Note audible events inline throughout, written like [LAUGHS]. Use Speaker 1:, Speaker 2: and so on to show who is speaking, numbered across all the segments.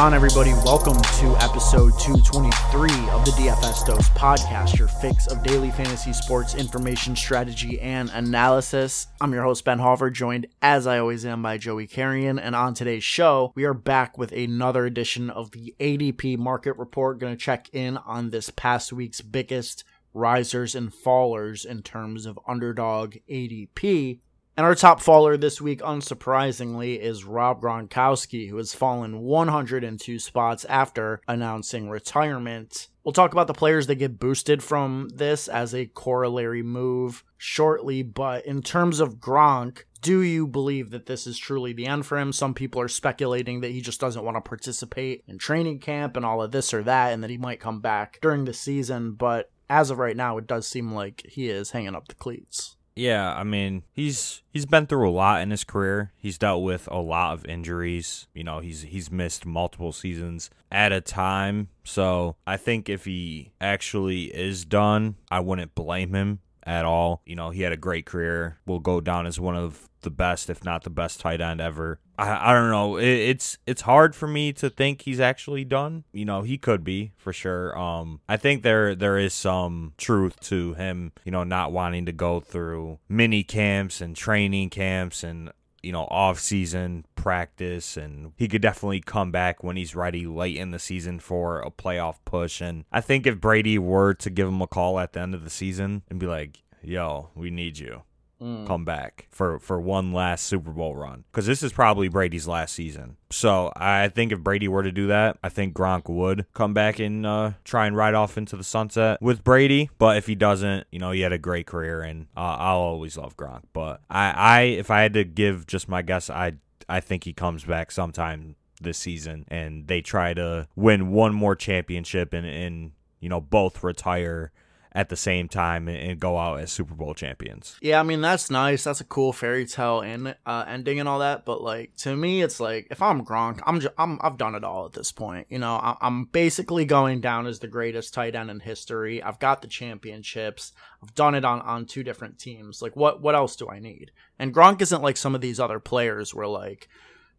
Speaker 1: on, everybody? Welcome to episode 223 of the DFS Dose podcast, your fix of daily fantasy sports information, strategy, and analysis. I'm your host, Ben Hauver, joined as I always am by Joey Carrion. And on today's show, we are back with another edition of the ADP Market Report. Going to check in on this past week's biggest risers and fallers in terms of underdog ADP. And our top faller this week, unsurprisingly, is Rob Gronkowski, who has fallen 102 spots after announcing retirement. We'll talk about the players that get boosted from this as a corollary move shortly, but in terms of Gronk, do you believe that this is truly the end for him? Some people are speculating that he just doesn't want to participate in training camp and all of this or that, and that he might come back during the season, but as of right now, it does seem like he is hanging up the cleats.
Speaker 2: Yeah, I mean, he's he's been through a lot in his career. He's dealt with a lot of injuries. You know, he's he's missed multiple seasons at a time. So, I think if he actually is done, I wouldn't blame him at all. You know, he had a great career. Will go down as one of the best, if not the best tight end ever. I, I don't know. It, it's it's hard for me to think he's actually done. You know, he could be for sure. Um, I think there there is some truth to him. You know, not wanting to go through mini camps and training camps and you know, off season practice and he could definitely come back when he's ready late in the season for a playoff push. And I think if Brady were to give him a call at the end of the season and be like, yo, we need you mm. come back for for one last Super Bowl run because this is probably Brady's last season. So I think if Brady were to do that, I think Gronk would come back and uh, try and ride off into the sunset with Brady. But if he doesn't, you know, he had a great career, and uh, I'll always love Gronk. But I, I, if I had to give just my guess, I, I think he comes back sometime this season, and they try to win one more championship and and you know both retire at the same time and, go out as Super Bowl champions.
Speaker 1: Yeah, I mean that's nice. That's a cool fairy tale and uh, ending and all that. But like to me, it's like if I'm Gronk, I'm just, I'm I've done it all at this point. You know, I, I'm basically going down as the greatest tight end in history. I've got the championships. I've done it on on two different teams. Like what what else do I need? And Gronk isn't like some of these other players where like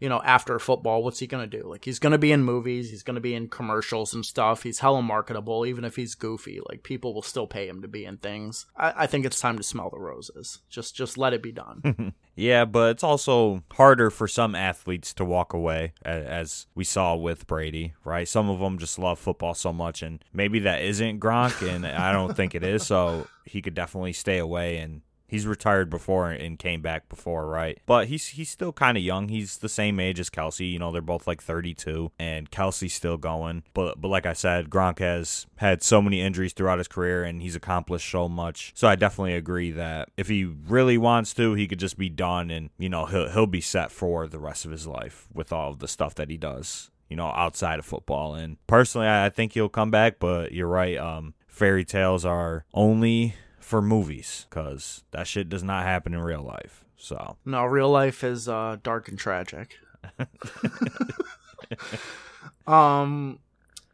Speaker 1: you know, after football, what's he going to do? Like, he's going to be in movies, he's going to be in commercials and stuff. He's hella marketable, even if he's goofy. Like, people will still pay him to be in things. I, I think it's time to smell the roses. Just, just let it be done. [LAUGHS]
Speaker 2: yeah, but it's also harder for some athletes to walk away, as we saw with Brady, right? Some of them just love football so much, and maybe that isn't Gronk, and I don't think it is. So he could definitely stay away and He's retired before and came back before, right? But he's he's still kind of young. He's the same age as Kelce. You know, they're both like 32, and Kelce's still going. But but like I said, Gronk has had so many injuries throughout his career, and he's accomplished so much. So I definitely agree that if he really wants to, he could just be done, and you know he'll he'll be set for the rest of his life with all of the stuff that he does you know, outside of football. And personally, I think he'll come back, but you're right. Um, fairy tales are only for movies because that shit does not happen in real life. So
Speaker 1: no, real life is uh, dark and tragic. [LAUGHS] um,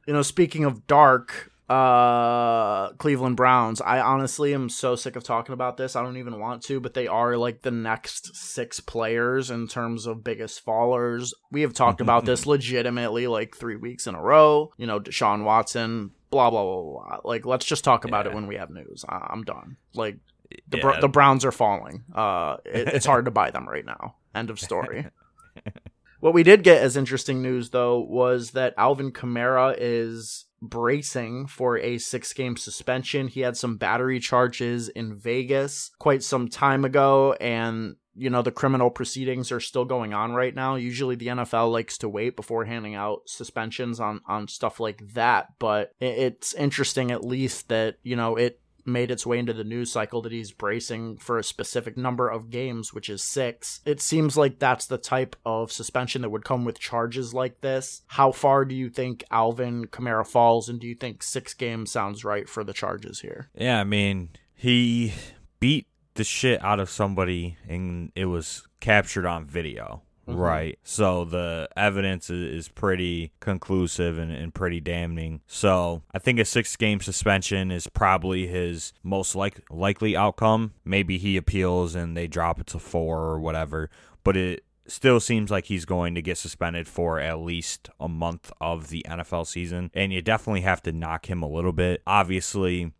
Speaker 1: you know, speaking of dark, uh Cleveland Browns. I honestly am so sick of talking about this. I don't even want to, but they are like the next six players in terms of biggest fallers. We have talked about this [LAUGHS] legitimately like 3 weeks in a row. You know, Deshaun Watson, blah blah blah blah. Like, let's just talk about yeah. it when we have news. I- am done. Like, the yeah. the Browns are falling. Uh, it, it's hard to [LAUGHS] buy them right now. End of story. [LAUGHS] what we did get as interesting news though was that Alvin Kamara is bracing for a six game suspension. He had some battery charges in Vegas quite some time ago, and you know the criminal proceedings are still going on right now usually the nfl likes to wait before handing out suspensions on on stuff like that but it's interesting at least that you know it made its way into the news cycle that he's bracing for a specific number of games, which is six. It seems like that's the type of suspension that would come with charges like this. How far do you think Alvin Kamara falls, and do you think six games sounds right for the charges here?
Speaker 2: Yeah, I mean, he beat the shit out of somebody and it was captured on video. Mm-hmm. Right. So the evidence is, pretty conclusive and, and, pretty damning. So I think a six game suspension is probably his most like, likely outcome. Maybe he appeals and they drop it to four or whatever. But it still seems like he's going to get suspended for at least a month of the NFL season. And you definitely have to knock him a little bit. Obviously,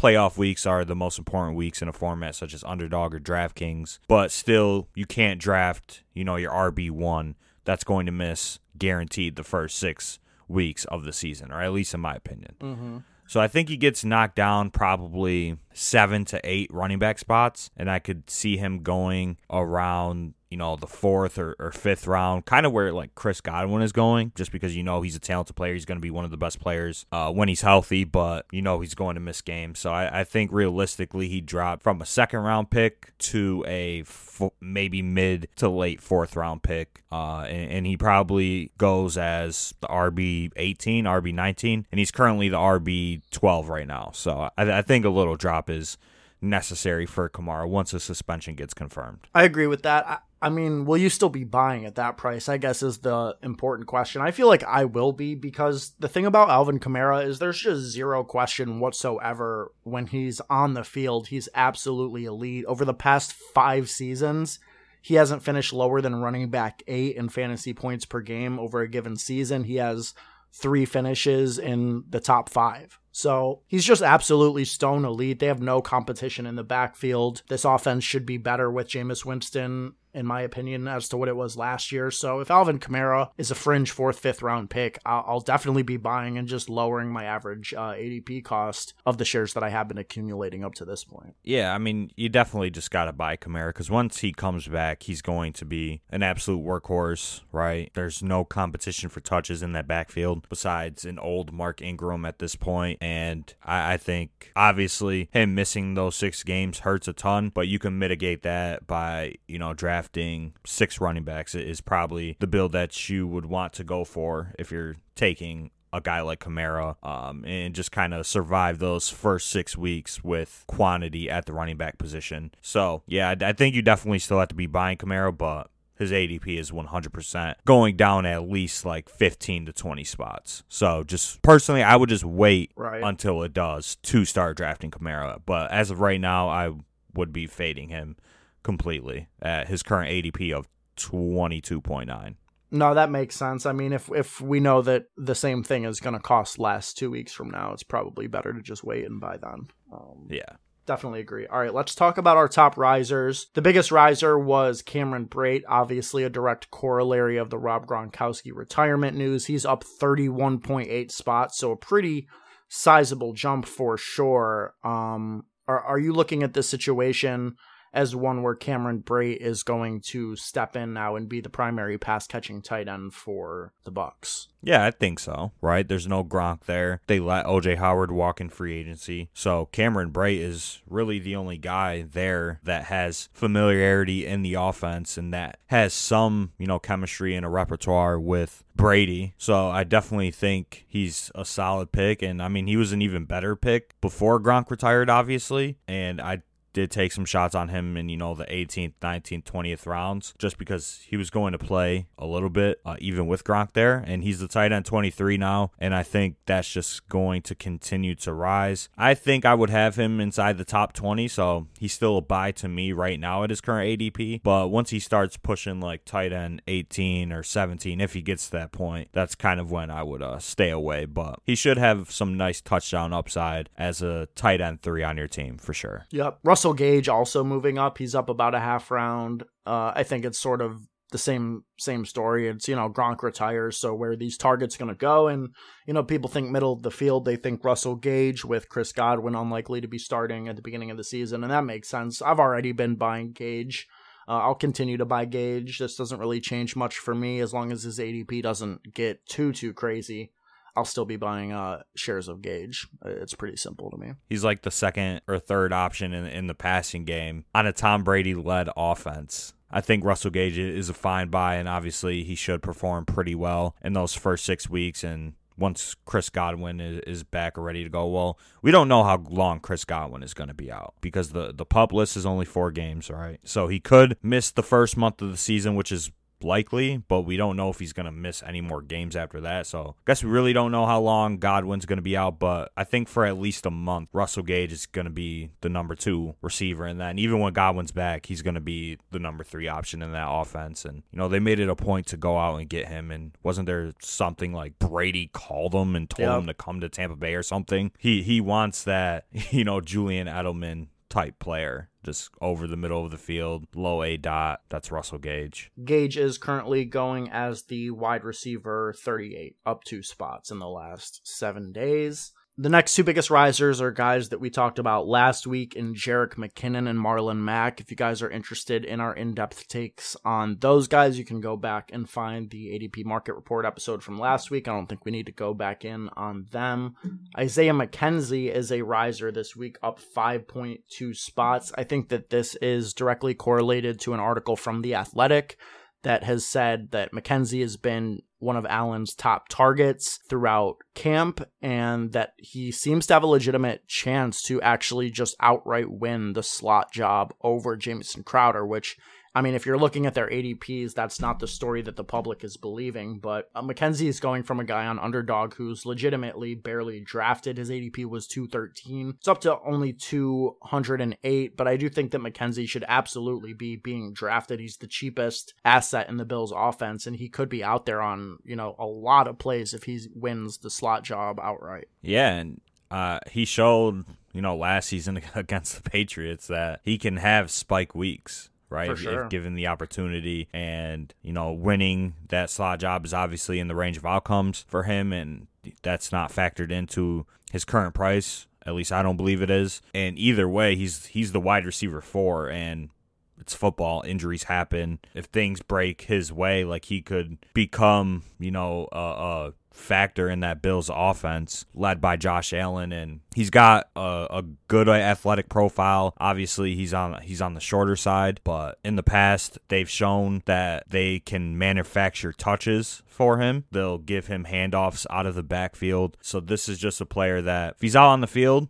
Speaker 2: playoff weeks are the most important weeks in a format such as underdog or DraftKings, but still you can't draft, you know, your RB1 that's going to miss guaranteed the first 6 weeks of the season, or at least in my opinion.
Speaker 1: Mm-hmm.
Speaker 2: So I think he gets knocked down probably 7 to 8 running back spots and I could see him going around you know, the fourth or, or fifth round, kind of where like Chris Godwin is going, just because you know he's a talented player. He's going to be one of the best players uh, when he's healthy, but you know he's going to miss games. So I, I think realistically he dropped from a second round pick to a f- maybe mid to late fourth round pick. Uh, and, and he probably goes as the RB 18, RB 19, and he's currently the RB 12 right now. So I, I think a little drop is necessary for Kamara once a suspension gets confirmed.
Speaker 1: I agree with that. I, I mean, will you still be buying at that price? I guess is the important question. I feel like I will be because the thing about Alvin Kamara is there's just zero question whatsoever when he's on the field. He's absolutely elite. Over the past five seasons, he hasn't finished lower than running back eight in fantasy points per game over a given season. He has three finishes in the top five. So he's just absolutely stone elite. They have no competition in the backfield. This offense should be better with Jameis Winston in my opinion, as to what it was last year. So if Alvin Kamara is a fringe fourth, fifth round pick, I'll, I'll definitely be buying and just lowering my average uh, ADP cost of the shares that I have been accumulating up to this point.
Speaker 2: Yeah, I mean, you definitely just got to buy Kamara because once he comes back, he's going to be an absolute workhorse, right? There's no competition for touches in that backfield besides an old Mark Ingram at this point. And I, I think obviously him missing those six games hurts a ton, but you can mitigate that by, you know, drafting drafting six running backs is probably the build that you would want to go for if you're taking a guy like Kamara um, and just kind of survive those first six weeks with quantity at the running back position. So, yeah, I, I think you definitely still have to be buying Kamara, but his ADP is 100% going down at least like 15 to 20 spots. So just personally, I would just wait
Speaker 1: right.
Speaker 2: until it does to start drafting Kamara. But as of right now, I would be fading him completely at his current ADP of 22.9.
Speaker 1: No, that makes sense. I mean, if if we know that the same thing is going to cost less two weeks from now, it's probably better to just wait and buy then.
Speaker 2: Um, yeah,
Speaker 1: definitely agree. All right, let's talk about our top risers. The biggest riser was Cameron Brate, obviously a direct corollary of the Rob Gronkowski retirement news. He's up 31.8 spots, so a pretty sizable jump for sure. Um, are are you looking at this situation? As one where Cameron Brate is going to step in now and be the primary pass catching tight end for the Bucs.
Speaker 2: Yeah, I think so. Right? There's no Gronk there. They let OJ Howard walk in free agency. So Cameron Brate is really the only guy there that has familiarity in the offense and that has some, you know, chemistry and a repertoire with Brady. So I definitely think he's a solid pick. And I mean, he was an even better pick before Gronk retired, obviously. And I did take some shots on him in you know the 18th, 19th, 20th rounds just because he was going to play a little bit uh, even with Gronk there and he's the tight end 23 now and I think that's just going to continue to rise. I think I would have him inside the top 20 so he's still a buy to me right now at his current ADP but once he starts pushing like tight end 18 or 17 if he gets to that point that's kind of when I would uh, stay away but he should have some nice touchdown upside as a tight end 3 on your team for sure.
Speaker 1: Yep. Russell Russell Gage also moving up. He's up about a half round. Uh, I think it's sort of the same same story. It's you know Gronk retires, so where these targets going to go? And you know people think middle of the field. They think Russell Gage with Chris Godwin unlikely to be starting at the beginning of the season, and that makes sense. I've already been buying Gage. Uh, I'll continue to buy Gage. This doesn't really change much for me as long as his ADP doesn't get too too crazy. I'll still be buying uh, shares of Gage. It's pretty simple to me.
Speaker 2: He's like the second or third option in, in the passing game on a Tom Brady led offense. I think Russell Gage is a fine buy, and obviously he should perform pretty well in those first six weeks. And once Chris Godwin is, is back or ready to go, well, we don't know how long Chris Godwin is going to be out because the the pup list is only four games, right? So he could miss the first month of the season, which is likely, but we don't know if he's going to miss any more games after that. So I guess we really don't know how long Godwin's going to be out, but I think for at least a month, Russell Gage is going to be the number two receiver. And then even when Godwin's back, he's going to be the number three option in that offense. And, you know, they made it a point to go out and get him. And wasn't there something like Brady called him and told yep. him to come to Tampa Bay or something? He, he wants that, [LAUGHS] you know, Julian Edelman type player, just over the middle of the field, low aDOT. That's Russell Gage.
Speaker 1: Gage is currently going as the wide receiver 38, up two spots in the last seven days. The next two biggest risers are guys that we talked about last week in Jerick McKinnon and Marlon Mack. If you guys are interested in our in depth takes on those guys, you can go back and find the ADP market report episode from last week. I don't think we need to go back in on them. Isaiah McKenzie is a riser this week, up 5.2 spots. I think that this is directly correlated to an article from The Athletic that has said that McKenzie has been one of Allen's top targets throughout camp, and that he seems to have a legitimate chance to actually just outright win the slot job over Jamison Crowder, which I mean, if you're looking at their ADPs, that's not the story that the public is believing. But uh, McKenzie is going from a guy on underdog who's legitimately barely drafted. His ADP was 213. It's up to only 208. But I do think that McKenzie should absolutely be being drafted. He's the cheapest asset in the Bills offense, and he could be out there on, you know, a lot of plays if he wins the slot job outright.
Speaker 2: Yeah. And uh, he showed, you know, last season [LAUGHS] against the Patriots that he can have spike weeks right?
Speaker 1: Sure.
Speaker 2: If given the opportunity. And, you know, winning that slot job is obviously in the range of outcomes for him, and that's not factored into his current price. At least I don't believe it is. And either way, he's he's the wide receiver four, and it's football. Injuries happen. If things break his way, like he could become, you know, a, a factor in that Bills offense led by Josh Allen and he's got a, a, good athletic profile. Obviously, he's on he's on the shorter side, but in the past they've shown that they can manufacture touches for him. They'll give him handoffs out of the backfield. So this is just a player that if he's out on the field,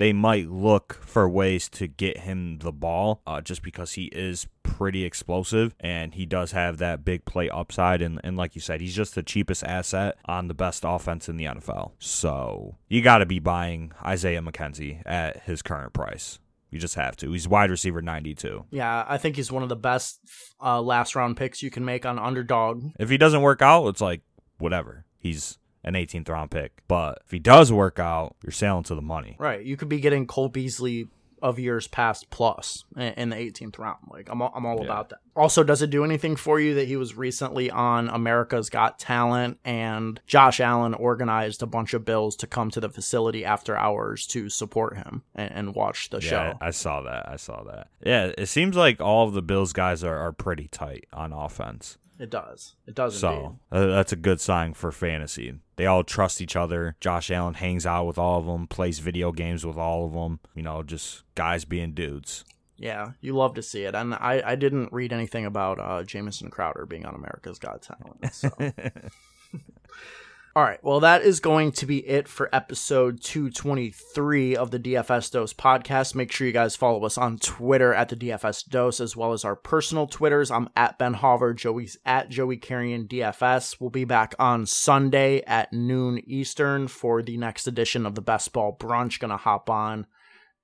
Speaker 2: they might look for ways to get him the ball uh, just because he is pretty explosive and he does have that big play upside. And, and like you said, he's just the cheapest asset on the best offense in the NFL. So you got to be buying Isaiah McKenzie at his current price. You just have to. He's wide receiver 92.
Speaker 1: Yeah, I think he's one of the best uh, last round picks you can make on underdog.
Speaker 2: If he doesn't work out, it's like whatever. He's an 18th round pick. But if he does work out, you're sailing to the money.
Speaker 1: Right. You could be getting Cole Beasley of years past plus in the 18th round. Like I'm all, I'm all yeah. about that. Also, does it do anything for you that he was recently on America's Got Talent and Josh Allen organized a bunch of Bills to come to the facility after hours to support him and, and watch the
Speaker 2: yeah,
Speaker 1: show?
Speaker 2: I saw that. I saw that. Yeah, it seems like all of the Bills guys are, are pretty tight on offense.
Speaker 1: It does. It does.
Speaker 2: So uh, that's a good sign for fantasy. They all trust each other. Josh Allen hangs out with all of them, plays video games with all of them. You know, just guys being dudes.
Speaker 1: Yeah, you love to see it. And I, I didn't read anything about uh, Jamison Crowder being on America's Got Talent. So. [LAUGHS] All right. Well, that is going to be it for episode 223 of the DFS Dose podcast. Make sure you guys follow us on Twitter at the DFS Dose, as well as our personal Twitters. I'm at Ben Hauver. Joey's at Joey Carrion DFS. We'll be back on Sunday at noon Eastern for the next edition of the Best Ball Brunch. Gonna hop on,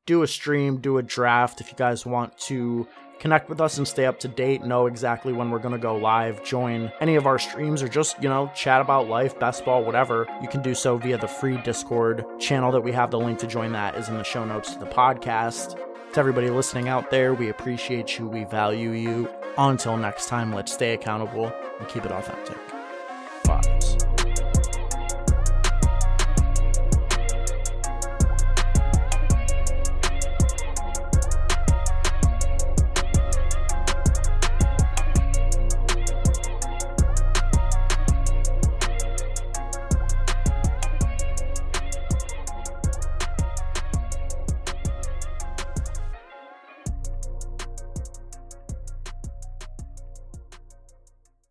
Speaker 1: do a stream, do a draft. If you guys want to connect with us and stay up to date, know exactly when we're going to go live, join any of our streams, or just, you know, chat about life, best ball, whatever, you can do so via the free Discord channel that we have. The link to join that is in the show notes to the podcast. To everybody listening out there, we appreciate you, we value you. Until next time, let's stay accountable and keep it authentic. Bye.